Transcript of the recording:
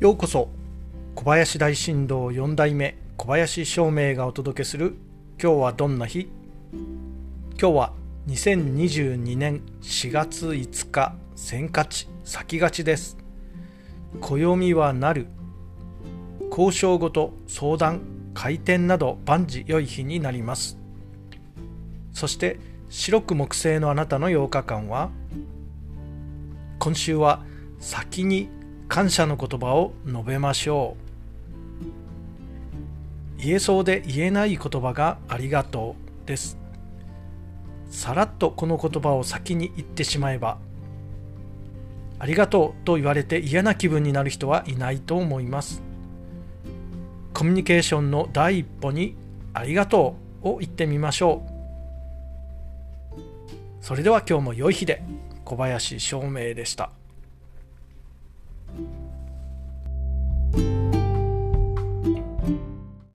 ようこそ。小林大震動4代目小林照明がお届けする今日はどんな日？今日は2022年4月5日先勝ち先勝ちです。暦はなる。交渉ごと相談開店など万事良い日になります。そして白く木製のあなたの8日間は今週は先に感謝の言葉を述べましょう。言えそうで言えない言葉がありがとうです。さらっとこの言葉を先に言ってしまえばありがとうと言われて嫌な気分になる人はいないと思います。コミュニケーションの第一歩にありがとうを言ってみましょう。それでは今日も良い日で小林照明でした。Thank you.